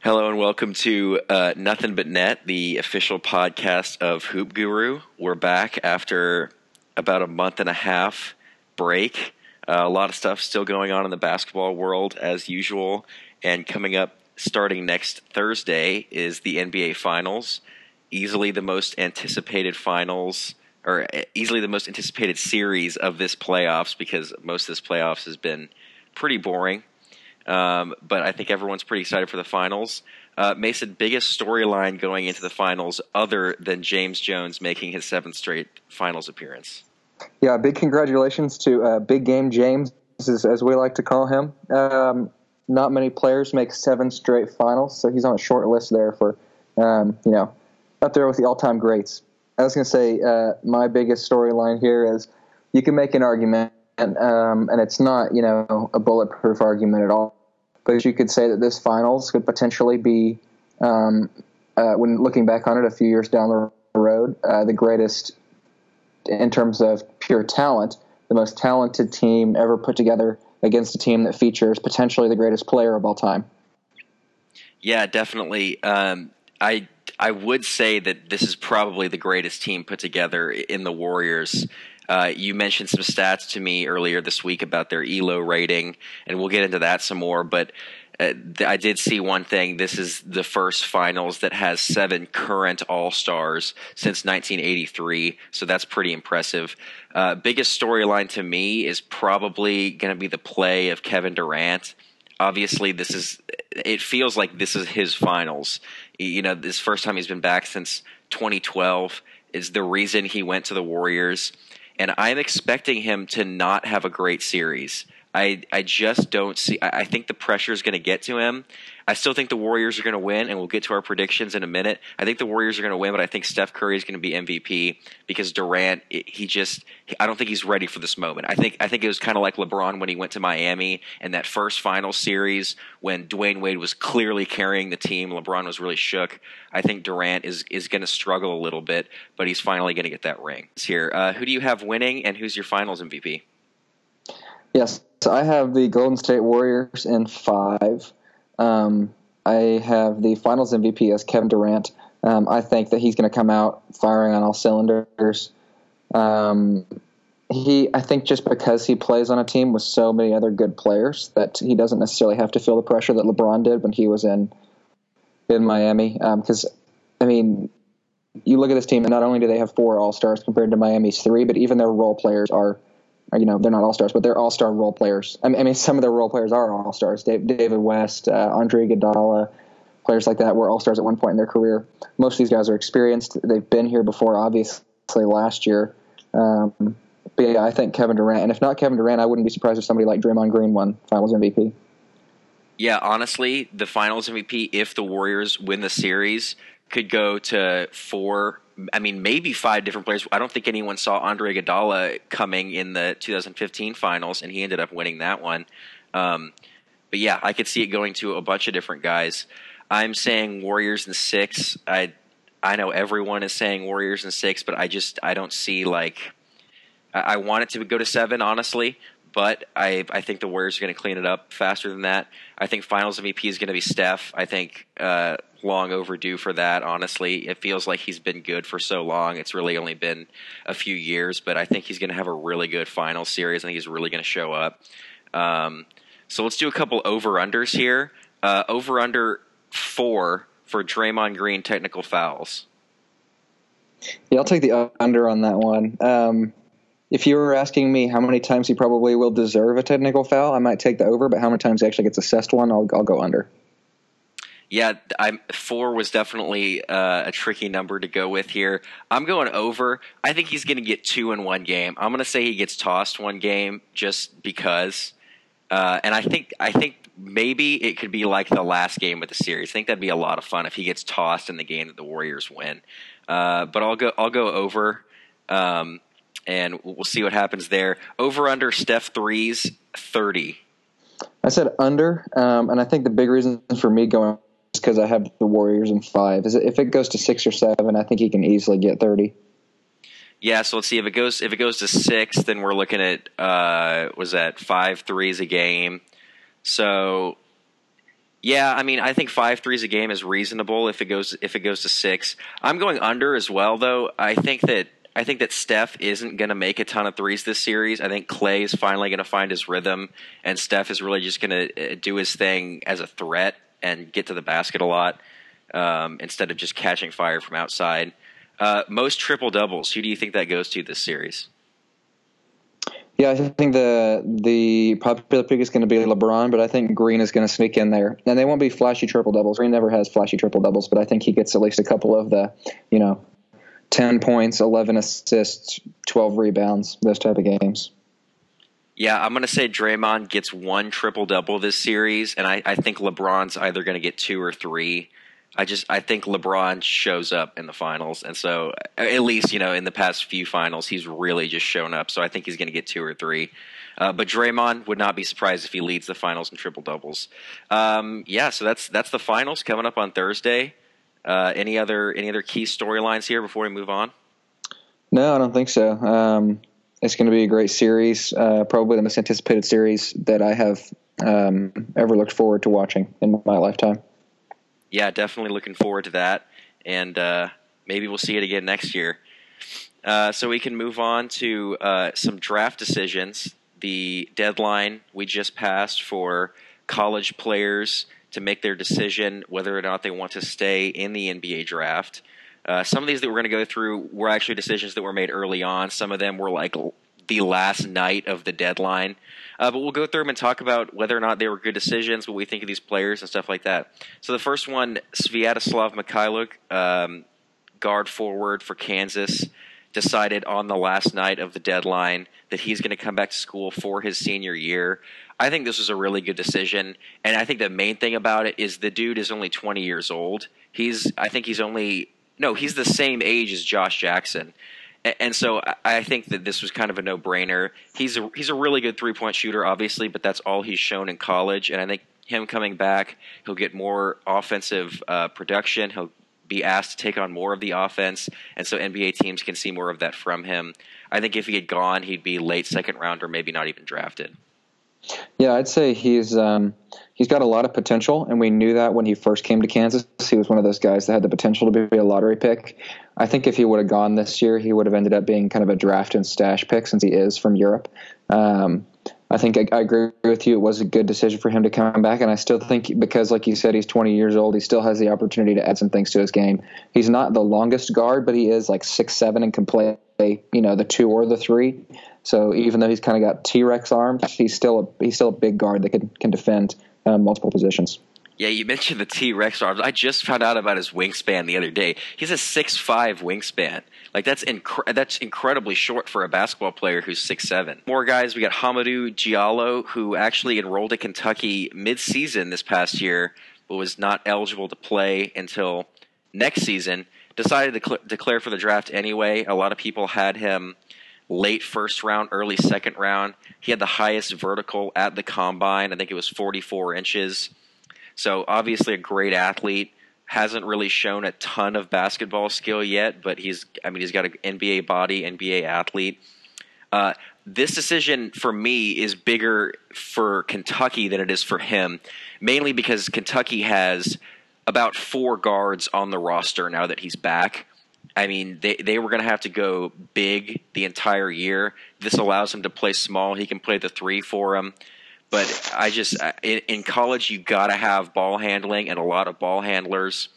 Hello and welcome to uh, Nothing But Net, the official podcast of Hoop Guru. We're back after about a month and a half break. Uh, a lot of stuff still going on in the basketball world as usual. And coming up starting next Thursday is the NBA Finals. Easily the most anticipated finals, or uh, easily the most anticipated series of this playoffs because most of this playoffs has been pretty boring. Um, but I think everyone's pretty excited for the finals. Uh, Mason, biggest storyline going into the finals other than James Jones making his seventh straight finals appearance? Yeah, big congratulations to uh, Big Game James, as, we like to call him. Um, not many players make seven straight finals, so he's on a short list there for, um, you know, up there with the all-time greats. I was going to say uh, my biggest storyline here is you can make an argument, um, and it's not, you know, a bulletproof argument at all but you could say that this finals could potentially be, um, uh, when looking back on it a few years down the road, uh, the greatest in terms of pure talent, the most talented team ever put together against a team that features potentially the greatest player of all time. Yeah, definitely. Um, I I would say that this is probably the greatest team put together in the Warriors. Uh, you mentioned some stats to me earlier this week about their ELO rating, and we'll get into that some more. But uh, I did see one thing. This is the first finals that has seven current All Stars since 1983, so that's pretty impressive. Uh, biggest storyline to me is probably going to be the play of Kevin Durant. Obviously, this is. It feels like this is his finals. You know, this first time he's been back since 2012 is the reason he went to the Warriors and I'm expecting him to not have a great series. I I just don't see. I, I think the pressure is going to get to him. I still think the Warriors are going to win, and we'll get to our predictions in a minute. I think the Warriors are going to win, but I think Steph Curry is going to be MVP because Durant, he just, I don't think he's ready for this moment. I think, I think it was kind of like LeBron when he went to Miami and that first final series when Dwyane Wade was clearly carrying the team. LeBron was really shook. I think Durant is is going to struggle a little bit, but he's finally going to get that ring. Here, uh, who do you have winning, and who's your Finals MVP? Yes, so I have the Golden State Warriors in five. Um, I have the Finals MVP as Kevin Durant. Um, I think that he's going to come out firing on all cylinders. Um, he, I think, just because he plays on a team with so many other good players, that he doesn't necessarily have to feel the pressure that LeBron did when he was in in Miami. Because, um, I mean, you look at this team, and not only do they have four All Stars compared to Miami's three, but even their role players are you know they're not all stars, but they're all star role players. I mean, I mean, some of their role players are all stars. David West, uh, Andre Iguodala, players like that were all stars at one point in their career. Most of these guys are experienced. They've been here before, obviously last year. Um, but yeah, I think Kevin Durant, and if not Kevin Durant, I wouldn't be surprised if somebody like Draymond Green won Finals MVP. Yeah, honestly, the Finals MVP, if the Warriors win the series, could go to four I mean, maybe five different players. I don't think anyone saw Andre Iguodala coming in the 2015 finals, and he ended up winning that one. Um, but yeah, I could see it going to a bunch of different guys. I'm saying Warriors and six. I I know everyone is saying Warriors and six, but I just I don't see like I, I want it to go to seven, honestly. But I I think the Warriors are going to clean it up faster than that. I think Finals MVP is going to be Steph. I think uh, long overdue for that. Honestly, it feels like he's been good for so long. It's really only been a few years, but I think he's going to have a really good final series. I think he's really going to show up. Um, so let's do a couple over unders here. Uh, over under four for Draymond Green technical fouls. Yeah, I'll take the under on that one. Um, if you were asking me how many times he probably will deserve a technical foul, I might take the over. But how many times he actually gets assessed one, I'll, I'll go under. Yeah, I'm, four was definitely uh, a tricky number to go with here. I'm going over. I think he's going to get two in one game. I'm going to say he gets tossed one game just because. Uh, and I think I think maybe it could be like the last game of the series. I think that'd be a lot of fun if he gets tossed in the game that the Warriors win. Uh, but I'll go I'll go over, um, and we'll see what happens there. Over under Steph threes thirty. I said under, um, and I think the big reason for me going is because I have the Warriors in five. Is if it goes to six or seven, I think he can easily get thirty. Yeah, so let's see if it goes if it goes to six, then we're looking at uh, was that five threes a game. So Yeah, I mean, I think five threes a game is reasonable if it goes if it goes to six. I'm going under as well, though. I think that I think that Steph isn't going to make a ton of threes this series. I think Clay is finally going to find his rhythm, and Steph is really just going to uh, do his thing as a threat and get to the basket a lot um, instead of just catching fire from outside. Uh, most triple doubles. Who do you think that goes to this series? Yeah, I think the the popular pick is going to be LeBron, but I think Green is going to sneak in there, and they won't be flashy triple doubles. Green never has flashy triple doubles, but I think he gets at least a couple of the, you know, ten points, eleven assists, twelve rebounds, those type of games. Yeah, I'm going to say Draymond gets one triple double this series, and I, I think LeBron's either going to get two or three. I just I think LeBron shows up in the finals, and so at least you know in the past few finals he's really just shown up. So I think he's going to get two or three. Uh, but Draymond would not be surprised if he leads the finals in triple doubles. Um, yeah, so that's that's the finals coming up on Thursday. Uh, any other any other key storylines here before we move on? No, I don't think so. Um, it's going to be a great series, uh, probably the most anticipated series that I have um, ever looked forward to watching in my lifetime yeah, definitely looking forward to that, and uh, maybe we'll see it again next year. Uh, so we can move on to uh, some draft decisions. The deadline we just passed for college players to make their decision whether or not they want to stay in the NBA draft. Uh, some of these that we're going to go through were actually decisions that were made early on. Some of them were like the last night of the deadline. Uh, but we'll go through them and talk about whether or not they were good decisions, what we think of these players, and stuff like that. So the first one, Sviatoslav Mykhailiuk, um, guard forward for Kansas, decided on the last night of the deadline that he's going to come back to school for his senior year. I think this was a really good decision, and I think the main thing about it is the dude is only 20 years old. He's, I think he's only no, he's the same age as Josh Jackson. And so I think that this was kind of a no-brainer. He's a he's a really good three-point shooter, obviously, but that's all he's shown in college. And I think him coming back, he'll get more offensive uh, production. He'll be asked to take on more of the offense, and so NBA teams can see more of that from him. I think if he had gone, he'd be late second round or maybe not even drafted. Yeah, I'd say he's um, he's got a lot of potential, and we knew that when he first came to Kansas. He was one of those guys that had the potential to be a lottery pick. I think if he would have gone this year, he would have ended up being kind of a draft and stash pick since he is from Europe. Um, I think I, I, agree with you. It was a good decision for him to come back, and I still think because, like you said, he's 20 years old. He still has the opportunity to add some things to his game. He's not the longest guard, but he is like six seven and can play, you know, the two or the three. So even though he's kind of got T Rex arms, he's still a, he's still a big guard that can can defend uh, multiple positions. Yeah, you mentioned the T Rex arms. I just found out about his wingspan the other day. He's a six five wingspan. Like that's inc- that's incredibly short for a basketball player who's six seven. More guys. We got Hamidou Diallo, who actually enrolled at Kentucky mid season this past year, but was not eligible to play until next season. Decided to cl- declare for the draft anyway. A lot of people had him late first round, early second round. He had the highest vertical at the combine. I think it was 44 inches. So obviously a great athlete. Hasn't really shown a ton of basketball skill yet, but he's I mean he's got an NBA body, NBA athlete. Uh, this decision for me is bigger for Kentucky than it is for him, mainly because Kentucky has about four guards on the roster now that he's back. I mean, they they were going to have to go big the entire year. This allows him to play small. He can play the three for him. But I just in, in college, you got to have ball handling and a lot of ball handlers.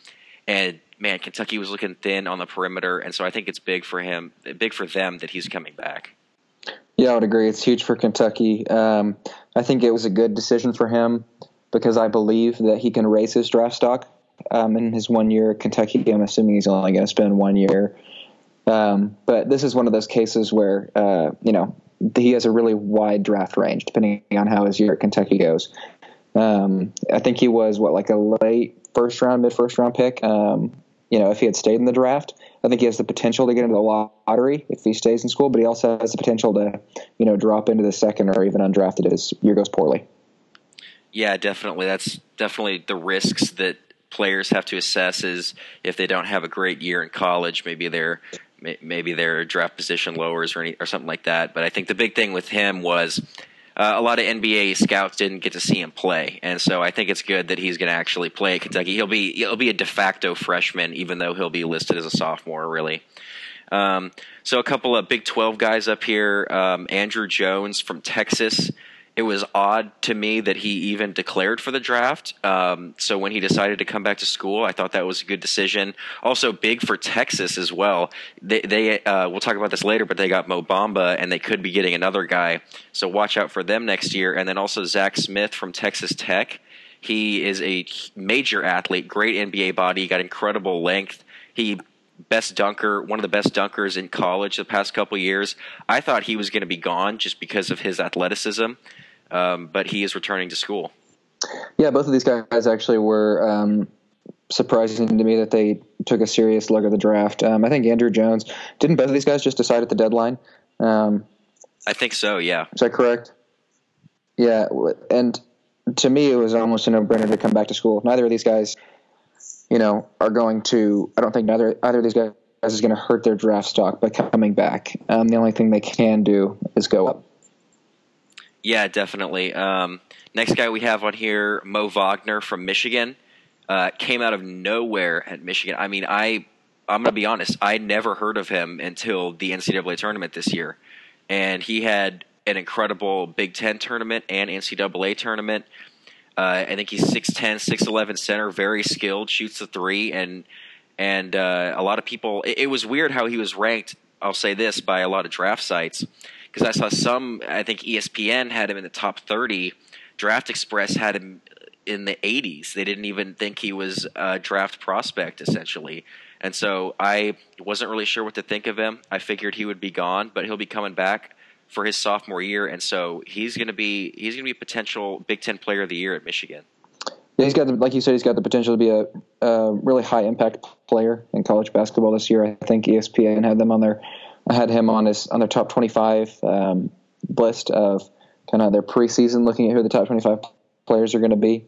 And man, Kentucky was looking thin on the perimeter, and so I think it's big for him, big for them that he's coming back. Yeah, I would agree. It's huge for Kentucky. Um, I think it was a good decision for him because I believe that he can raise his draft stock um, in his one year Kentucky. I'm assuming he's only going to spend one year. Um, but this is one of those cases where, uh, you know, he has a really wide draft range depending on how his year at Kentucky goes. Um, I think he was what like a late first round, mid first round pick. Um, you know, if he had stayed in the draft, I think he has the potential to get into the lottery if he stays in school. But he also has the potential to, you know, drop into the second or even undrafted if his year goes poorly. Yeah, definitely. That's definitely the risks that players have to assess is if they don't have a great year in college, maybe their maybe their draft position lowers or any, or something like that. But I think the big thing with him was uh, a lot of NBA scouts didn't get to see him play, and so I think it's good that he's going to actually play at Kentucky. He'll be he'll be a de facto freshman, even though he'll be listed as a sophomore. Really. Um, so a couple of Big Twelve guys up here. Um, Andrew Jones from Texas it was odd to me that he even declared for the draft. Um, so when he decided to come back to school, I thought that was a good decision. Also, big for Texas as well. They, they uh, we'll talk about this later, but they got Mo Bamba, and they could be getting another guy. So watch out for them next year. And then also Zach Smith from Texas Tech. He is a major athlete, great NBA body, got incredible length. He best dunker, one of the best dunkers in college the past couple years. I thought he was going to be gone just because of his athleticism um, but he is returning to school. Yeah, both of these guys actually were um, surprising to me that they took a serious look at the draft. Um, I think Andrew Jones didn't both of these guys just decide at the deadline. Um, I think so. Yeah, is that correct? Yeah, and to me, it was almost a no-brainer to come back to school. Neither of these guys, you know, are going to. I don't think neither either of these guys is going to hurt their draft stock by coming back. Um, the only thing they can do is go up. Yeah, definitely. Um, next guy we have on here, Mo Wagner from Michigan, uh, came out of nowhere at Michigan. I mean, I I'm gonna be honest, I never heard of him until the NCAA tournament this year, and he had an incredible Big Ten tournament and NCAA tournament. Uh, I think he's 6'10", 6'11", center, very skilled, shoots the three, and and uh, a lot of people. It, it was weird how he was ranked. I'll say this by a lot of draft sites because I saw some. I think ESPN had him in the top thirty. Draft Express had him in the 80s. They didn't even think he was a draft prospect, essentially. And so I wasn't really sure what to think of him. I figured he would be gone, but he'll be coming back for his sophomore year, and so he's going to be he's going to be a potential Big Ten Player of the Year at Michigan. Yeah, he's got the, like you said, he's got the potential to be a, a really high impact player in college basketball this year. I think ESPN had them on their had him on his on their top 25 um, list of kind of their preseason, looking at who the top 25 players are going to be.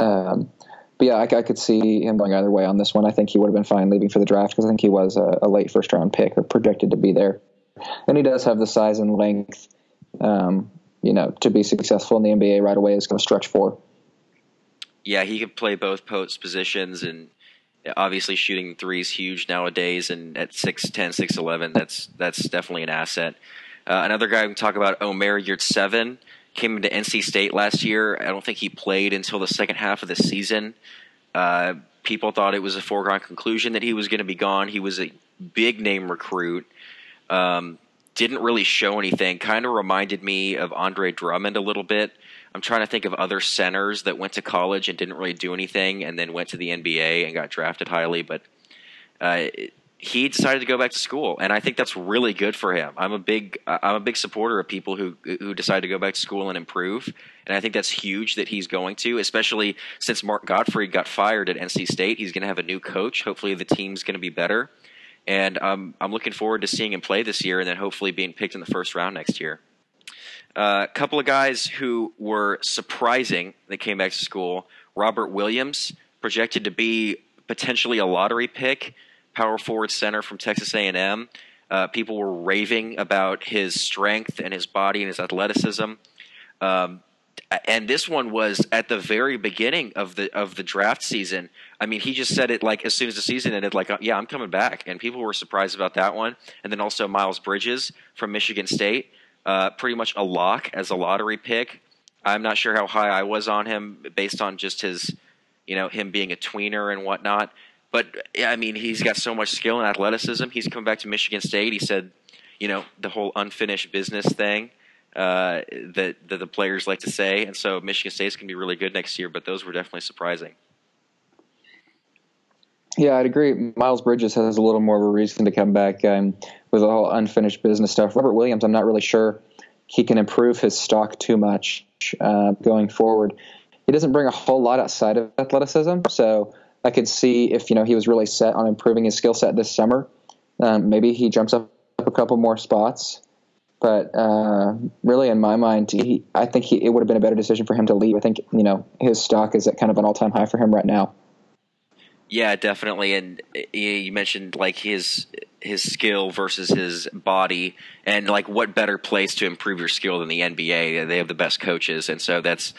Um, but yeah, I, I, could see him going either way on this one. I think he would have been fine leaving for the draft because I think he was a, a, late first round pick or projected to be there, and he does have the size and length, um, you know, to be successful in the NBA right away. Is going to stretch for. Yeah, he could play both post positions and obviously shooting threes huge nowadays. And at 6'10 6'11 that's that's definitely an asset. Uh, another guy we can talk about omer yurtseven came into nc state last year. I don't think he played until the second half of the season. Uh, people thought it was a foregone conclusion that he was going to be gone. He was a big name recruit um, didn't really show anything kind of reminded me of andre drummond a little bit I'm trying to think of other centers that went to college and didn't really do anything, and then went to the NBA and got drafted highly. But uh, he decided to go back to school, and I think that's really good for him. I'm a big I'm a big supporter of people who who decide to go back to school and improve, and I think that's huge that he's going to, especially since Mark Gottfried got fired at NC State. He's going to have a new coach. Hopefully, the team's going to be better, and um, I'm looking forward to seeing him play this year, and then hopefully being picked in the first round next year. A uh, couple of guys who were surprising that came back to school. Robert Williams, projected to be potentially a lottery pick, power forward center from Texas A&M. Uh, people were raving about his strength and his body and his athleticism. Um, and this one was at the very beginning of the of the draft season. I mean, he just said it like as soon as the season ended, like, "Yeah, I'm coming back," and people were surprised about that one. And then also Miles Bridges from Michigan State uh, pretty much a lock as a lottery pick. I'm not sure how high I was on him based on just his, you know, him being a tweener and whatnot. But I mean, he's got so much skill and athleticism. He's come back to Michigan State. He said, you know, the whole unfinished business thing uh, that, that the players like to say. And so Michigan State's going to be really good next year, but those were definitely surprising. Yeah, I'd agree. Miles Bridges has a little more of a reason to come back um, with all unfinished business stuff. Robert Williams, I'm not really sure he can improve his stock too much uh, going forward. He doesn't bring a whole lot outside of athleticism, so I could see if you know he was really set on improving his skill set this summer, um, maybe he jumps up a couple more spots. But uh, really, in my mind, he, I think he, it would have been a better decision for him to leave. I think you know his stock is at kind of an all-time high for him right now. Yeah, definitely. And you mentioned like his his skill versus his body, and like what better place to improve your skill than the NBA? They have the best coaches, and so that's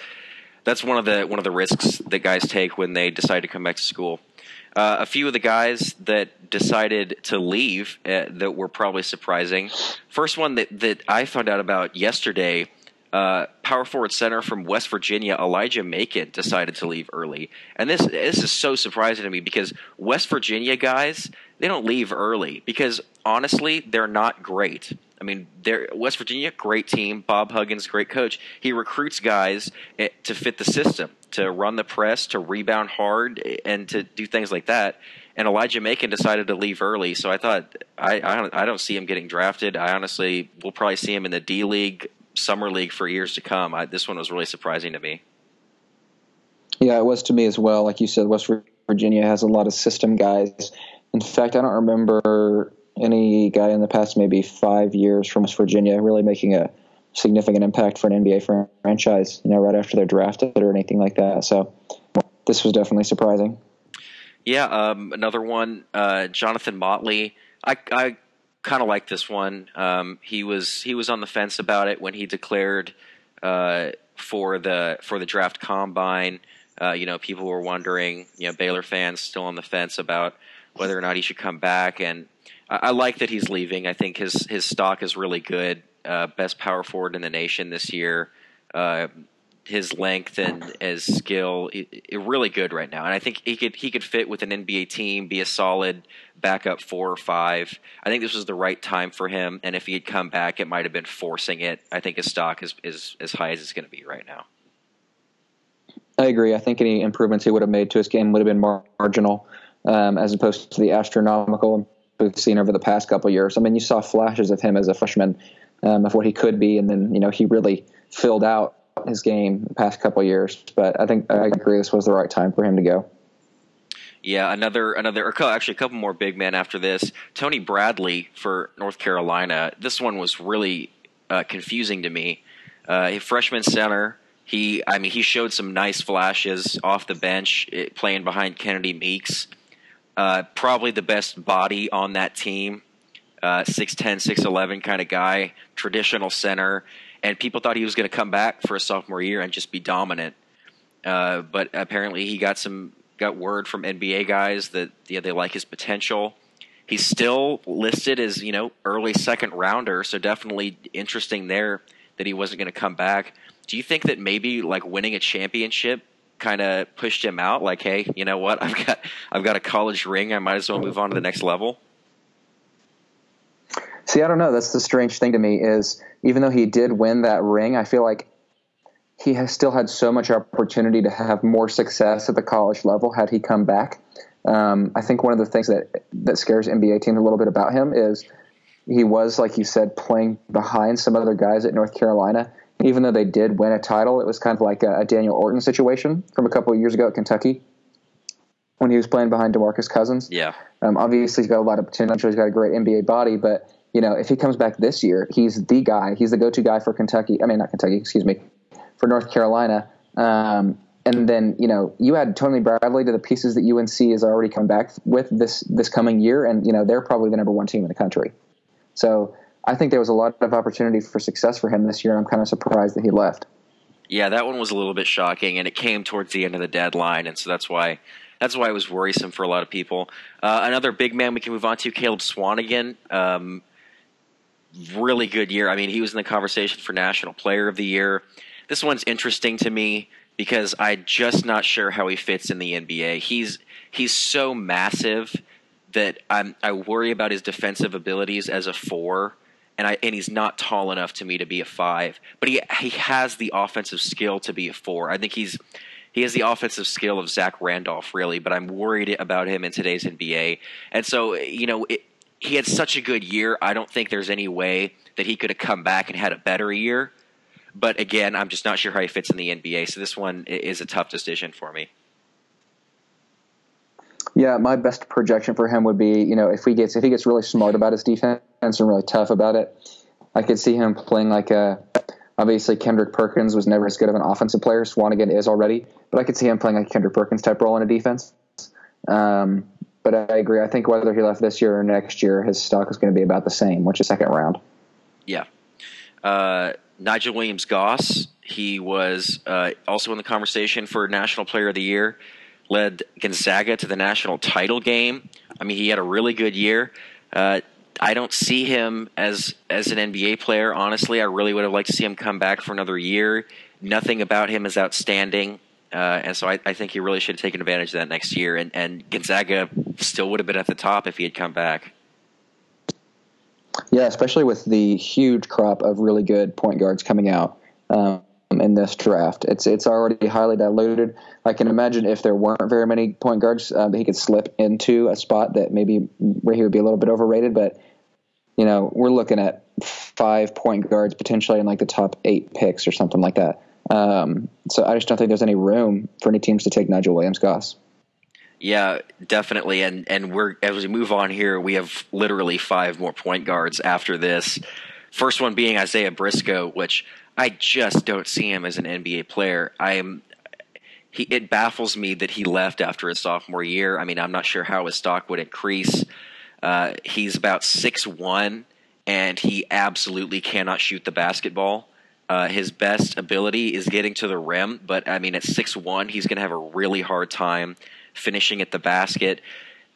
that's one of the one of the risks that guys take when they decide to come back to school. Uh, a few of the guys that decided to leave uh, that were probably surprising. First one that that I found out about yesterday uh, power forward center from West Virginia, Elijah Macon, decided to leave early, and this this is so surprising to me because West Virginia guys they don't leave early because honestly they're not great. I mean, they're West Virginia, great team. Bob Huggins, great coach. He recruits guys eh, to fit the system, to run the press, to rebound hard, and to do things like that. And Elijah Macon decided to leave early, so I thought I I don't, I don't see him getting drafted. I honestly will probably see him in the D League summer league for years to come. I, this one was really surprising to me. Yeah, it was to me as well. Like you said, West Virginia has a lot of system guys. In fact, I don't remember any guy in the past maybe five years from West Virginia really making a significant impact for an NBA franchise. You know, right after they're drafted or anything like that. So this was definitely surprising. Yeah, um, another one, uh, Jonathan Motley. I, I kind of like this one. Um, he was he was on the fence about it when he declared uh, for the for the draft combine. Uh, you know, people were wondering. You know, Baylor fans still on the fence about whether or not he should come back, and I, I like that he's leaving. I think his his stock is really good. Uh, best power forward in the nation this year. Uh, his length and his skill really good right now, and I think he could he could fit with an NBA team, be a solid backup four or five. I think this was the right time for him, and if he had come back, it might have been forcing it. I think his stock is is as high as it's going to be right now. I agree. I think any improvements he would have made to his game would have been marginal, um, as opposed to the astronomical we've seen over the past couple years. I mean, you saw flashes of him as a freshman um, of what he could be, and then you know he really filled out his game the past couple years. But I think I agree this was the right time for him to go. Yeah, another another actually a couple more big men after this. Tony Bradley for North Carolina. This one was really uh, confusing to me. Uh, freshman center. He, I mean, he showed some nice flashes off the bench, eh, playing behind Kennedy Meeks. Uh, probably the best body on that team. Uh, 6'10", 6'11 kind of guy, traditional center and people thought he was going to come back for a sophomore year and just be dominant. Uh, but apparently, he got some got word from NBA guys that yeah, they like his potential. He's still listed as you know early second rounder, so definitely interesting there that he wasn't going to come back. Do you think that maybe like winning a championship kind of pushed him out? Like, hey, you know what? I've got I've got a college ring. I might as well move on to the next level. See, I don't know. That's the strange thing to me is even though he did win that ring, I feel like he has still had so much opportunity to have more success at the college level had he come back. Um, I think one of the things that that scares NBA teams a little bit about him is he was, like you said, playing behind some other guys at North Carolina. Even though they did win a title, it was kind of like a, a Daniel Orton situation from a couple of years ago at Kentucky when he was playing behind DeMarcus Cousins. Yeah. Um, obviously, he's got a lot of potential. He's got a great NBA body, but you know, if he comes back this year, he's the guy. He's the go-to guy for Kentucky. I mean, not Kentucky, excuse me, for North Carolina. Um, and then you know you add Tony Bradley to the pieces that UNC has already come back with this this coming year, and you know they're probably the number one team in the country. So I think there was a lot of opportunity for success for him this year, I'm kind of surprised that he left. Yeah, that one was a little bit shocking, and it came towards the end of the deadline, and so that's why that's why it was worrisome for a lot of people. Uh, another big man we can move on to, Caleb Swanigan. Um, really good year. I mean, he was in the conversation for National Player of the Year. This one's interesting to me because I'm just not sure how he fits in the NBA. He's he's so massive that I'm, I worry about his defensive abilities as a four, and I and he's not tall enough to me to be a five. But he he has the offensive skill to be a four. I think he's he has the offensive skill of Zach Randolph, really. But I'm worried about him in today's NBA, and so you know. It, he had such a good year. I don't think there's any way that he could have come back and had a better year. But again, I'm just not sure how he fits in the NBA. So this one is a tough decision for me. Yeah, my best projection for him would be, you know, if he gets if he gets really smart about his defense and really tough about it, I could see him playing like a. Obviously, Kendrick Perkins was never as good of an offensive player. Swanigan is already, but I could see him playing like a Kendrick Perkins type role in a defense. Um, but I agree. I think whether he left this year or next year, his stock is going to be about the same, which is second round. Yeah. Uh, Nigel Williams Goss, he was uh, also in the conversation for National Player of the Year, led Gonzaga to the national title game. I mean, he had a really good year. Uh, I don't see him as as an NBA player. Honestly, I really would have liked to see him come back for another year. Nothing about him is outstanding, uh, and so I, I, think he really should have taken advantage of that next year. And, and Gonzaga still would have been at the top if he had come back. Yeah, especially with the huge crop of really good point guards coming out um, in this draft. It's it's already highly diluted. I can imagine if there weren't very many point guards, uh, he could slip into a spot that maybe where he would be a little bit overrated. But you know, we're looking at five point guards potentially in like the top eight picks or something like that. Um, so I just don't think there's any room for any teams to take Nigel Williams Goss. Yeah, definitely. And and we're as we move on here, we have literally five more point guards after this. First one being Isaiah Briscoe, which I just don't see him as an NBA player. I am he it baffles me that he left after his sophomore year. I mean, I'm not sure how his stock would increase. Uh, he's about six one, and he absolutely cannot shoot the basketball. Uh, his best ability is getting to the rim, but I mean, at six one, he's going to have a really hard time finishing at the basket.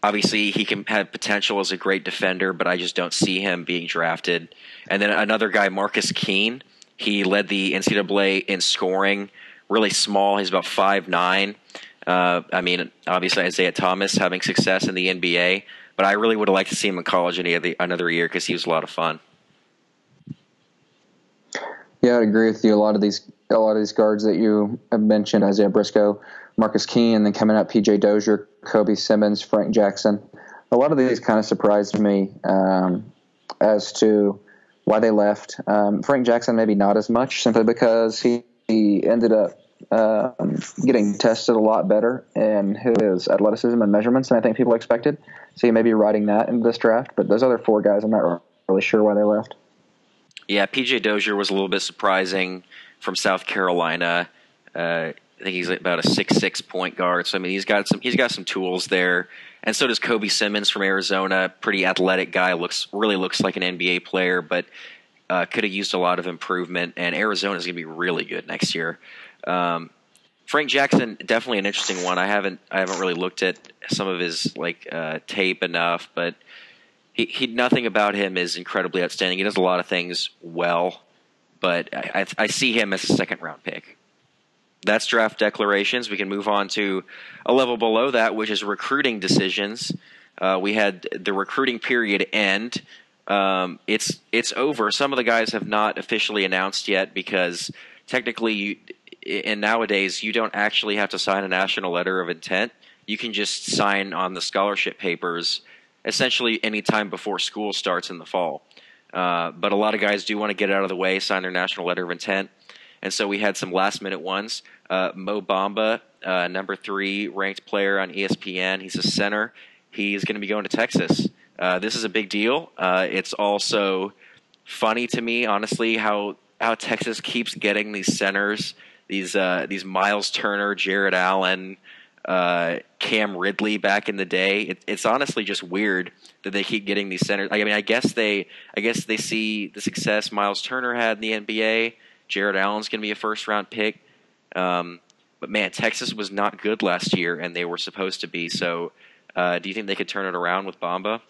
Obviously, he can have potential as a great defender, but I just don't see him being drafted. And then another guy, Marcus Keene, he led the NCAA in scoring. Really small. He's about five nine. Uh, I mean, obviously Isaiah Thomas having success in the NBA, but I really would have liked to see him in college any the, another year because he was a lot of fun. Yeah, I agree with you. A lot of these, a lot of these guards that you have mentioned, Isaiah Briscoe, Marcus Keene, and then coming up, PJ Dozier, Kobe Simmons, Frank Jackson. A lot of these kind of surprised me um, as to why they left. Um, Frank Jackson, maybe not as much, simply because he, he ended up um, getting tested a lot better in his athleticism and measurements than I think people expected. So he may be riding that in this draft. But those other four guys, I'm not really sure why they left. Yeah, PJ Dozier was a little bit surprising from South Carolina. Uh, I think he's about a six six point guard. So I mean, he's got some he's got some tools there, and so does Kobe Simmons from Arizona. Pretty athletic guy. Looks really looks like an NBA player, but uh, could have used a lot of improvement. And Arizona is going to be really good next year. Um, Frank Jackson definitely an interesting one. I haven't I haven't really looked at some of his like uh, tape enough, but he, he nothing about him is incredibly outstanding. He does a lot of things well, but I, I, I see him as a second round pick. That's draft declarations. We can move on to a level below that, which is recruiting decisions. Uh, we had the recruiting period end. Um, it's it's over. Some of the guys have not officially announced yet because technically you, and nowadays you don't actually have to sign a national letter of intent. You can just sign on the scholarship papers essentially any time before school starts in the fall. Uh, but a lot of guys do want to get out of the way, sign their national letter of intent. And so we had some last minute ones. Uh, Mo Bamba, uh, number three ranked player on ESPN. He's a center. He's going to be going to Texas. Uh, this is a big deal. Uh, it's also funny to me, honestly, how how Texas keeps getting these centers these uh, these Miles Turner, Jarrett Allen, uh, Cam Ridley back in the day. It, it's honestly just weird that they keep getting these centers. I mean, I guess they I guess they see the success Miles Turner had in the NBA. Jarrett Allen's going to be a first round pick. Um, but man, Texas was not good last year, and they were supposed to be. So, uh, do you think they could turn it around with Bamba?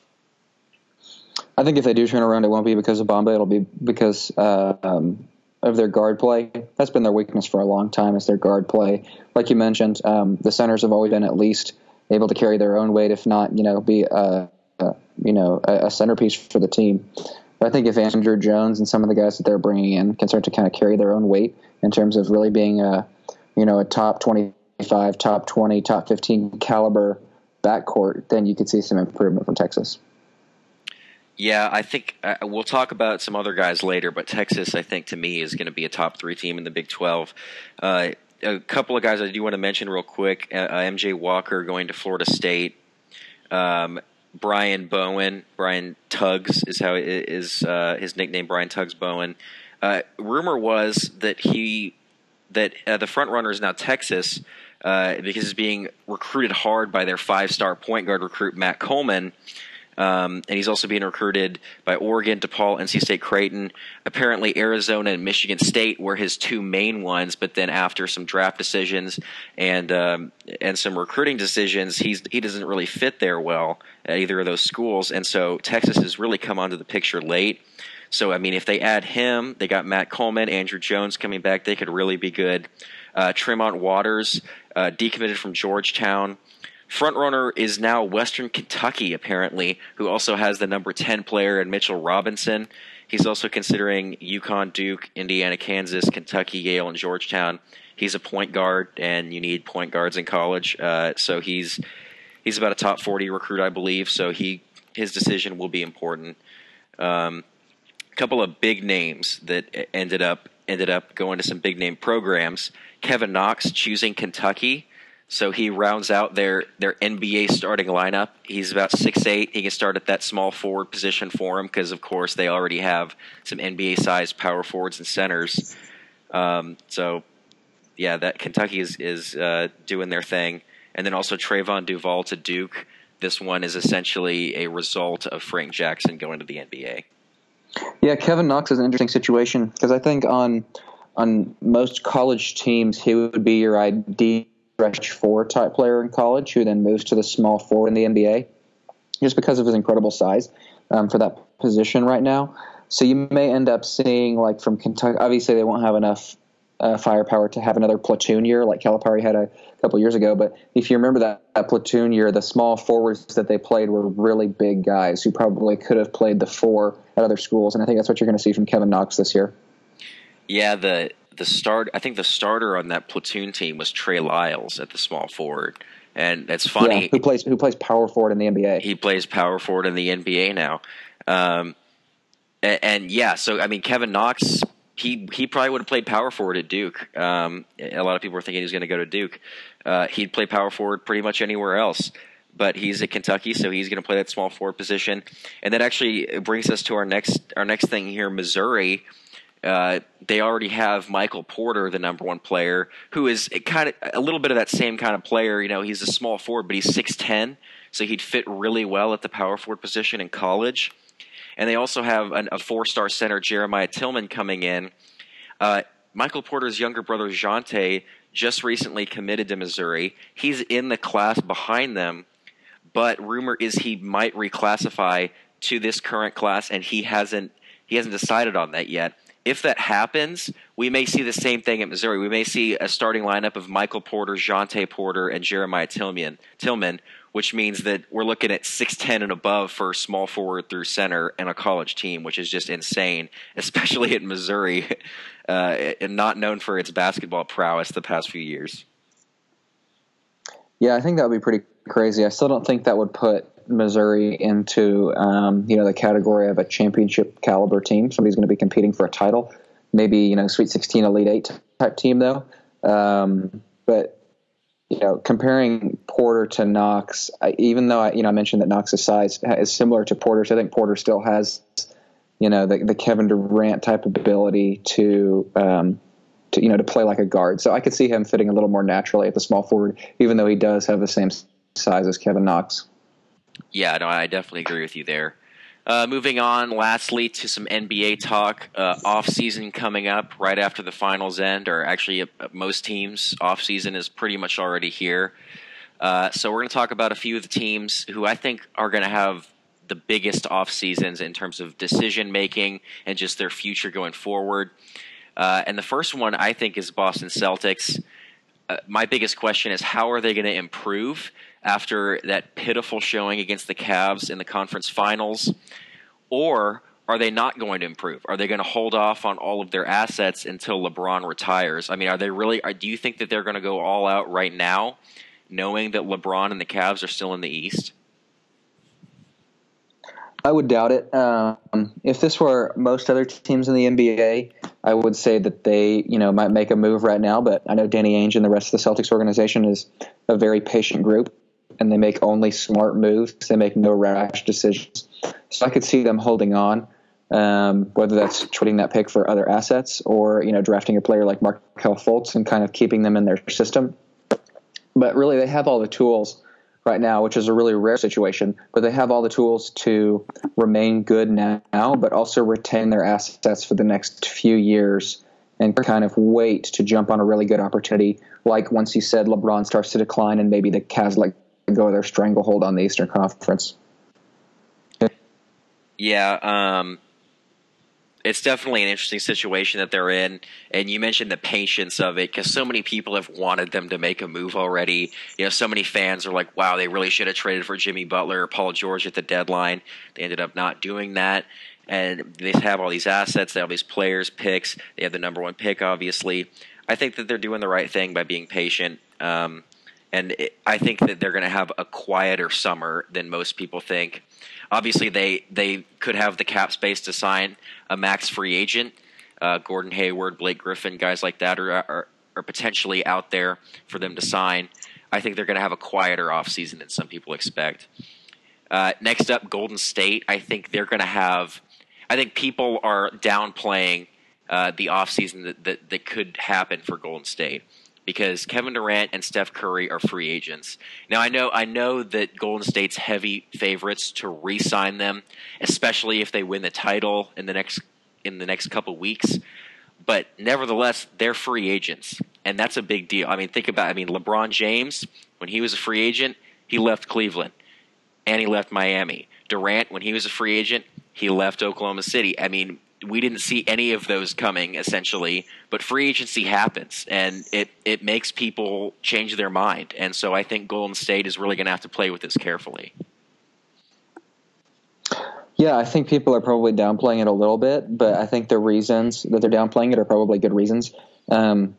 I think if they do turn around, it won't be because of Bamba. It'll be because uh, um, of their guard play. That's been their weakness for a long time is their guard play. Like you mentioned, um, the centers have always been at least able to carry their own weight, if not, you know, be a you know a, a, centerpiece for the team. But I think if Andrew Jones and some of the guys that they're bringing in can start to kind of carry their own weight in terms of really being a you know a top twenty five, top twenty, top fifteen caliber backcourt, then you could see some improvement from Texas. Yeah, I think uh, we'll talk about some other guys later, but Texas, I think, to me, is going to be a top three team in the Big 12. Uh, a couple of guys I do want to mention real quick uh, uh MJ Walker going to Florida State. Um, Brian Bowen, Brian Tugs is how is uh, his nickname. Brian Tugs Bowen. Uh, rumor was that he that the front runner is now Texas, uh, because he's being recruited hard by their five-star point guard recruit Matt Coleman. Um, and he's also being recruited by Oregon, DePaul, NC State, Creighton. Apparently, Arizona and Michigan State were his two main ones. But then, after some draft decisions and um, and some recruiting decisions, he's he doesn't really fit there well at either of those schools. And so, Texas has really come onto the picture late. So, I mean, if they add him, they got Matt Coleman, Andrew Jones coming back. They could really be good. Uh, Tremont Waters, uh, decommitted from Georgetown. Frontrunner is now Western Kentucky, apparently, who also has the number 10 player in Mitchell Robinson. He's also considering UConn, Duke, Indiana, Kansas, Kentucky, Yale, and Georgetown. He's a point guard, and you need point guards in college. Uh, so he's he's about a top 40 recruit, I believe. So he his decision will be important. Um, a couple of big names that ended up ended up going to some big name programs. Kevin Knox choosing Kentucky so he rounds out their their NBA starting lineup. He's about six eight. He can start at that small forward position for him because, of course, they already have some NBA sized power forwards and centers. Um, so, yeah, that Kentucky is is uh, doing their thing, and then also Trevon Duval to Duke. This one is essentially a result of Frank Jackson going to the NBA. Yeah, Kevin Knox is an interesting situation because I think on on most college teams he would be your ideal stretch four type player in college who then moves to the small four in the NBA just because of his incredible size um, for that position right now. So you may end up seeing like from Kentucky. Obviously, they won't have enough uh, firepower to have another platoon year like Calipari had a couple years ago. But if you remember that, that platoon year, the small forwards that they played were really big guys who probably could have played the four at other schools. And I think that's what you're going to see from Kevin Knox this year. Yeah, the the start. I think the starter on that platoon team was Trey Lyles at the small forward, and it's funny. Yeah, who plays who plays power forward in the NBA? He plays power forward in the NBA now, um, and, and, yeah. So I mean, Kevin Knox. He, he probably would have played power forward at Duke. Um, a lot of people were thinking he was going to go to Duke. Uh, he'd play power forward pretty much anywhere else but he's at Kentucky, so he's going to play that small forward position. And that actually brings us to our next our next thing here, Missouri. Uh, they already have Michael Porter, the number one player, who is kind of a little bit of that same kind of player. You know, he's a small forward, but he's six ten, so he'd fit really well at the power forward position in college. And they also have an, a four star center, Jeremiah Tillman, coming in. Uh, Michael Porter's younger brother, Jontay, just recently committed to Missouri. He's in the class behind them, but rumor is he might reclassify to this current class, and he hasn't he hasn't decided on that yet if that happens, we may see the same thing at Missouri. We may see a starting lineup of Michael Porter, Jontay Porter, and Jeremiah Tillman, Tilmon, which means that we're looking at 6'10 and above for small forward through center and a college team, which is just insane, especially at Missouri, uh, and not known for its basketball prowess the past few years. Yeah, I think that would be pretty crazy. I still don't think that would put Missouri into um, you know the category of a championship caliber team. Somebody's going to be competing for a title, maybe you know Sweet 16, Elite Eight type team though. Um, but you know, comparing Porter to Knox, I, even though I, you know I mentioned that Knox's size is similar to Porter's, I think Porter still has you know the, the Kevin Durant type ability to. Um, to you know to play like a guard, so I could see him fitting a little more naturally at the small forward, even though he does have the same size as Kevin Knox. Yeah, no, I definitely agree with you there. Uh, moving on, lastly, to some NBA talk. Uh, off season coming up right after the finals end, or actually, uh, most teams' off season is pretty much already here. Uh, so we're going to talk about a few of the teams who I think are going to have the biggest off seasons in terms of decision making and just their future going forward. Uh, and the first one I think is Boston Celtics. Uh, my biggest question is how are they going to improve? After that pitiful showing against the Cavs in the conference finals? Or are they not going to improve? Are they going to hold off on all of their assets until LeBron retires? I mean, are they really? Are, do you think that they're going to go all out right now, knowing that LeBron and the Cavs are still in the East? I would doubt it. Um, if this were most other teams in the NBA, I would say that they, you know, might make a move right now. But I know Danny Ainge and the rest of the Celtics organization is a very patient group and they make only smart moves. They make no rash decisions. So I could see them holding on, um, whether that's trading that pick for other assets or you know drafting a player like Markelle Fultz and kind of keeping them in their system. but really, they have all the tools right now, which is a really rare situation. But they have all the tools to remain good now, but also retain their assets for the next few years and kind of wait to jump on a really good opportunity. Like once you said LeBron starts to decline and maybe the Cavs let go their stranglehold on the Eastern Conference. Yeah, um, it's definitely an interesting situation that they're in. And you mentioned the patience of it because so many people have wanted them to make a move already. You know, so many fans are like, wow, they really should have traded for Jimmy Butler or Paul George at the deadline. They ended up not doing that. And they have all these assets, they have these players, picks. They have the number one pick, obviously. I think that they're doing the right thing by being patient. Um, and it, I think that they're going to have a quieter summer than most people think. Obviously, they they could have the cap space to sign a max free agent. Uh, Gordon Hayward, Blake Griffin, guys like that are, are, are potentially out there for them to sign. I think they're going to have a quieter offseason than some people expect. Uh, next up, Golden State. I think they're going to have. I think people are downplaying uh, the offseason that, that that could happen for Golden State because Kevin Durant and Steph Curry are free agents. Now I know I know that Golden State's heavy favorites to re-sign them, especially if they win the title in the next in the next couple weeks. But nevertheless, they're free agents, and that's a big deal. I mean, think about I mean LeBron James when he was a free agent, he left Cleveland and he left Miami. Durant when he was a free agent, he left Oklahoma City. I mean, we didn't see any of those coming essentially but free agency happens and it it makes people change their mind and so i think golden state is really going to have to play with this carefully. Yeah i think people are probably downplaying it a little bit but i think the reasons that they're downplaying it are probably good reasons. Um,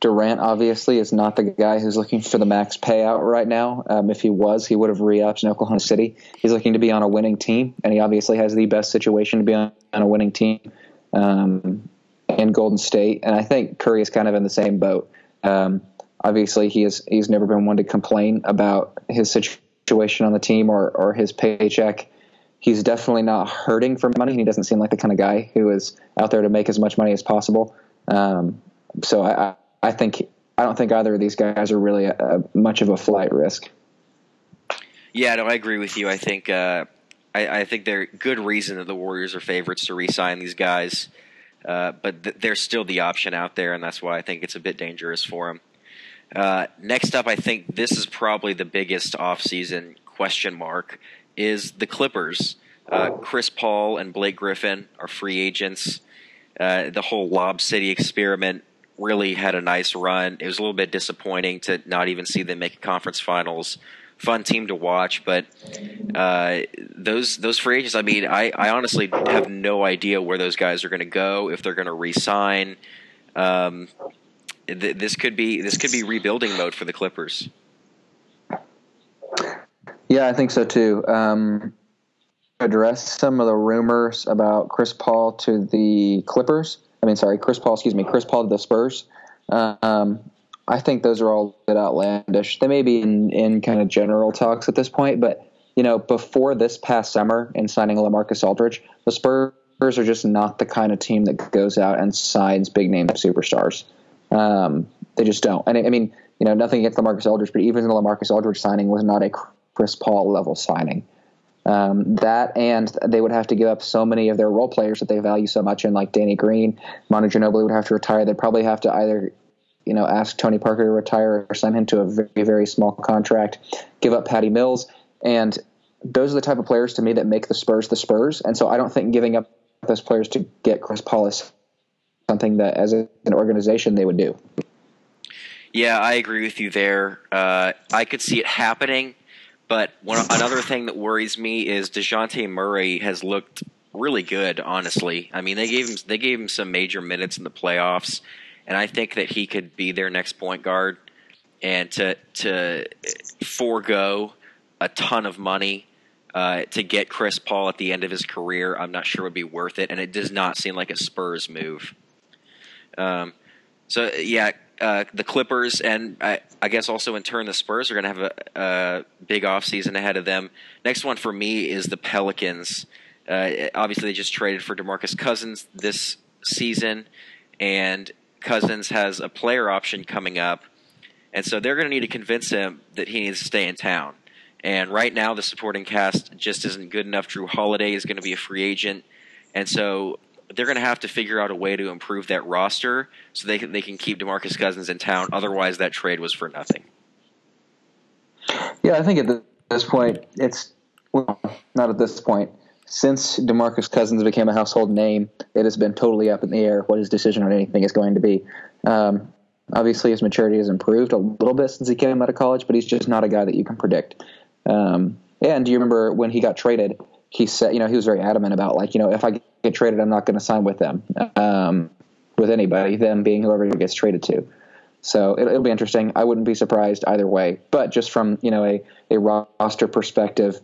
Durant obviously is not the guy who's looking for the max payout right now. Um, if he was, he would have re-upped in Oklahoma City. He's looking to be on a winning team, and he obviously has the best situation to be on, on a winning team um, in Golden State. And I think Curry is kind of in the same boat. Um, obviously, he is he's never been one to complain about his situation on the team or or his paycheck. He's definitely not hurting for money. And he doesn't seem like the kind of guy who is out there to make as much money as possible. Um, so I, I think I don't think either of these guys are really a, a, much of a flight risk. Yeah, no, I agree with you. I think uh, I, I, think they're good reason that the Warriors are favorites to re-sign these guys, uh, but th- there's still the option out there, and that's why I think it's a bit dangerous for them. Uh, next up, I think this is probably the biggest offseason question mark is the Clippers. Uh, Chris Paul and Blake Griffin are free agents. Uh, the whole Lob City experiment really had a nice run. It was a little bit disappointing to not even see them make conference finals. Fun team to watch, but uh, those those free agents. I mean, I, I honestly have no idea where those guys are going to go if they're going to resign. Um, th- this could be this could be rebuilding mode for the Clippers. Yeah, I think so too. Um, address some of the rumors about Chris Paul to the Clippers. I mean, sorry, Chris Paul. Excuse me, Chris Paul to the Spurs. Um, I think those are all a bit outlandish. They may be in, in kind of general talks at this point, but you know, before this past summer in signing LaMarcus Aldridge, the Spurs are just not the kind of team that goes out and signs big name superstars. Um, they just don't. And I mean, you know, nothing against LaMarcus Aldridge, but even the LaMarcus Aldridge signing was not a Chris Paul level signing. Um, that and they would have to give up so many of their role players that they value so much, and like Danny Green, Manu Ginobili would have to retire. They'd probably have to either, you know, ask Tony Parker to retire or sign him to a very very small contract, give up Patty Mills, and those are the type of players to me that make the Spurs the Spurs. And so I don't think giving up those players to get Chris Paul is something that as an organization they would do. Yeah, I agree with you there. Uh, I could see it happening but one, another thing that worries me is Dejounte Murray has looked really good. Honestly, I mean they gave him they gave him some major minutes in the playoffs, and I think that he could be their next point guard. And to to forego a ton of money uh, to get Chris Paul at the end of his career, I'm not sure would be worth it, and it does not seem like a Spurs move. Um, so yeah, uh, the Clippers and I, I, guess also in turn the Spurs are going to have a, a big offseason ahead of them. Next one for me is the Pelicans. Uh, obviously, they just traded for DeMarcus Cousins this season, and Cousins has a player option coming up. and so they're going to need to convince him that he needs to stay in town. And right now, the supporting cast just isn't good enough. Jrue Holiday is going to be a free agent, and so they're going to have to figure out a way to improve that roster so they can, they can keep DeMarcus Cousins in town. Otherwise, that trade was for nothing. Yeah, I think at this point, it's well, not at this point. Since DeMarcus Cousins became a household name, it has been totally up in the air what his decision on anything is going to be. Um, obviously, his maturity has improved a little bit since he came out of college, but he's just not a guy that you can predict. Um, and do you remember when he got traded? He said, you know, he was very adamant about like, you know, if I get traded, I'm not going to sign with them, um, with anybody, them being whoever gets traded to. So it, will be interesting. I wouldn't be surprised either way. But just from you know a a roster perspective,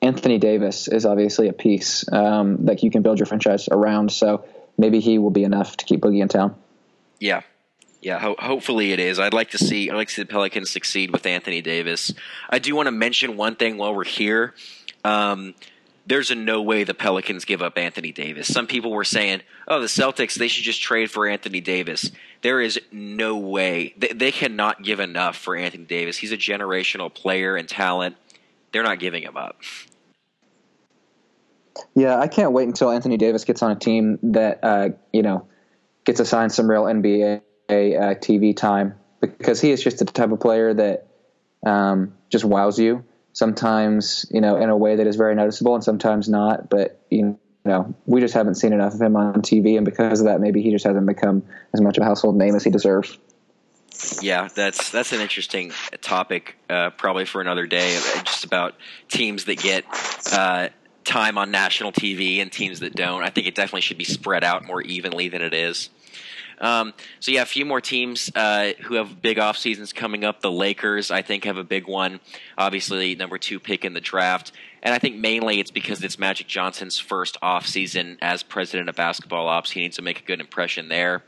Anthony Davis is obviously a piece um, that you can build your franchise around. So maybe he will be enough to keep Boogie in town. Yeah, yeah, ho- hopefully it is. I'd like to see I'd like to see the Pelicans succeed with Anthony Davis. I do want to mention one thing while we're here. Um, there's a no way the Pelicans give up Anthony Davis. Some people were saying, "Oh, the Celtics they should just trade for Anthony Davis." There is no way they, they cannot give enough for Anthony Davis. He's a generational player and talent. They're not giving him up. Yeah, I can't wait until Anthony Davis gets on a team that uh, you know gets assigned some real NBA uh, TV time because he is just the type of player that um, just wows you sometimes you know in a way that is very noticeable and sometimes not but you know we just haven't seen enough of him on TV and because of that maybe he just hasn't become as much of a household name as he deserves. Yeah that's that's an interesting topic uh, probably for another day just about teams that get uh, time on national TV and teams that don't. I think it definitely should be spread out more evenly than it is um, so yeah, a few more teams uh, who have big off seasons coming up. The Lakers, I think, have a big one. Obviously, number two pick in the draft, and I think mainly it's because it's Magic Johnson's first off season as president of basketball ops. He needs to make a good impression there.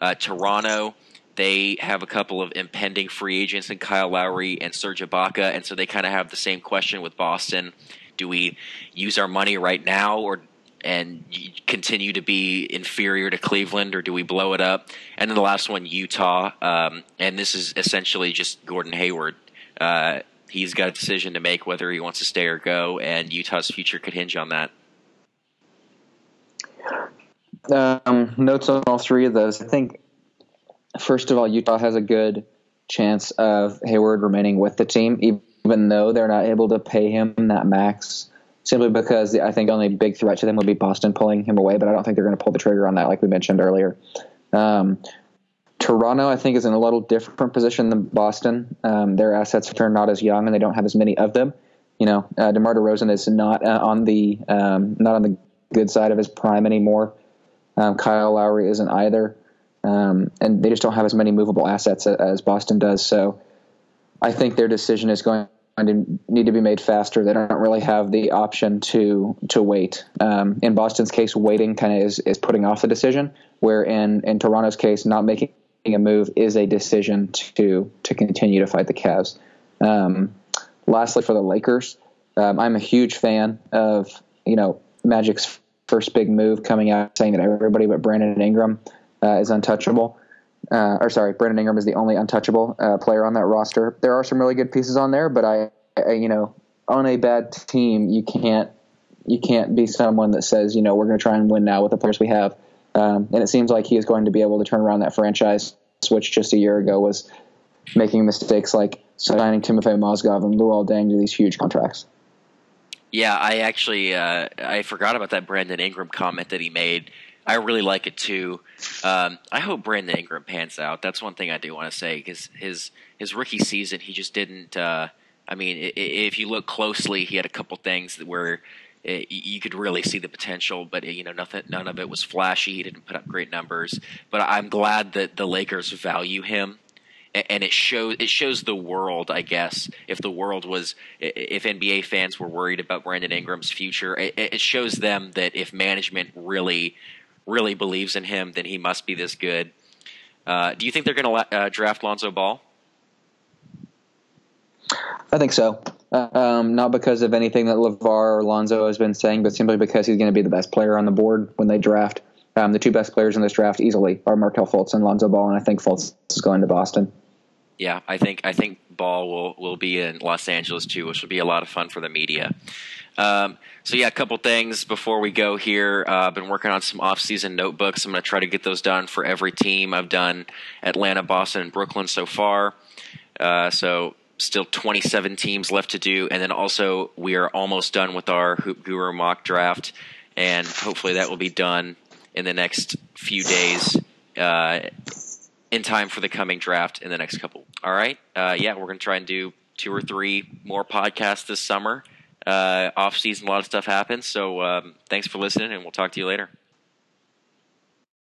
Uh, Toronto. They have a couple of impending free agents in Kyle Lowry and Serge Ibaka, and so they kind of have the same question with Boston. Do we use our money right now, or and continue to be inferior to Cleveland, or do we blow it up? And then the last one, Utah, um, and this is essentially just Gordon Hayward. Uh, he's got a decision to make whether he wants to stay or go, and Utah's future could hinge on that. Um, notes on all three of those. I think, first of all, Utah has a good chance of Hayward remaining with the team, even though they're not able to pay him that max simply because I think only big threat to them would be Boston pulling him away, but I don't think they're going to pull the trigger on that, like we mentioned earlier. Um, Toronto, I think, is in a little different position than Boston. Um, their assets are not as young, and they don't have as many of them. You know, uh, DeMar DeRozan is not uh, on the um, not on the good side of his prime anymore. Um, Kyle Lowry isn't either, um, and they just don't have as many movable assets as Boston does. So, I think their decision is going need to be made faster. They don't really have the option to to wait. Um, in Boston's case, waiting kind of is, is putting off the decision. Where in in Toronto's case, not making a move is a decision to to continue to fight the Cavs. Um, lastly, for the Lakers, um, I'm a huge fan of you know Magic's first big move coming out saying that everybody but Brandon Ingram uh, is untouchable uh, or sorry, Brandon Ingram is the only untouchable uh, player on that roster. There are some really good pieces on there, but I, I, you know, on a bad team, you can't you can't be someone that says, you know, we're going to try and win now with the players we have. Um, and it seems like he is going to be able to turn around that franchise, which just a year ago was making mistakes like signing Timofey Mozgov and Luol Deng to these huge contracts. Yeah, I actually uh, I forgot about that Brandon Ingram comment that he made I really like it too. Um, I hope Brandon Ingram pans out. That's one thing I do want to say because his his rookie season, he just didn't. Uh, I mean, if you look closely, he had a couple things where you could really see the potential, but you know, nothing, none of it was flashy. He didn't put up great numbers. But I'm glad that the Lakers value him, and it shows it shows the world. I guess if the world was, if NBA fans were worried about Brandon Ingram's future, it shows them that if management really really believes in him, then he must be this good. Uh, do you think they're going to uh, draft Lonzo Ball? I think so. Um, not because of anything that LaVar or Lonzo has been saying, but simply because he's going to be the best player on the board when they draft. Um, the two best players in this draft easily are Markelle Fultz and Lonzo Ball, and I think Fultz is going to Boston. yeah, I think I think ball will will be in Los Angeles too, which will be a lot of fun for the media. Um, so yeah, a couple things before we go here. Uh, I've been working on some off-season notebooks. I'm going to try to get those done for every team. I've done Atlanta, Boston, and Brooklyn so far. Uh, so still 27 teams left to do, and then also we are almost done with our Hoop Guru mock draft, and hopefully that will be done in the next few days. Uh, in time for the coming draft in the next couple. All right. Uh, yeah, we're going to try and do two or three more podcasts this summer. Uh, off season, a lot of stuff happens. So um, thanks for listening, and we'll talk to you later.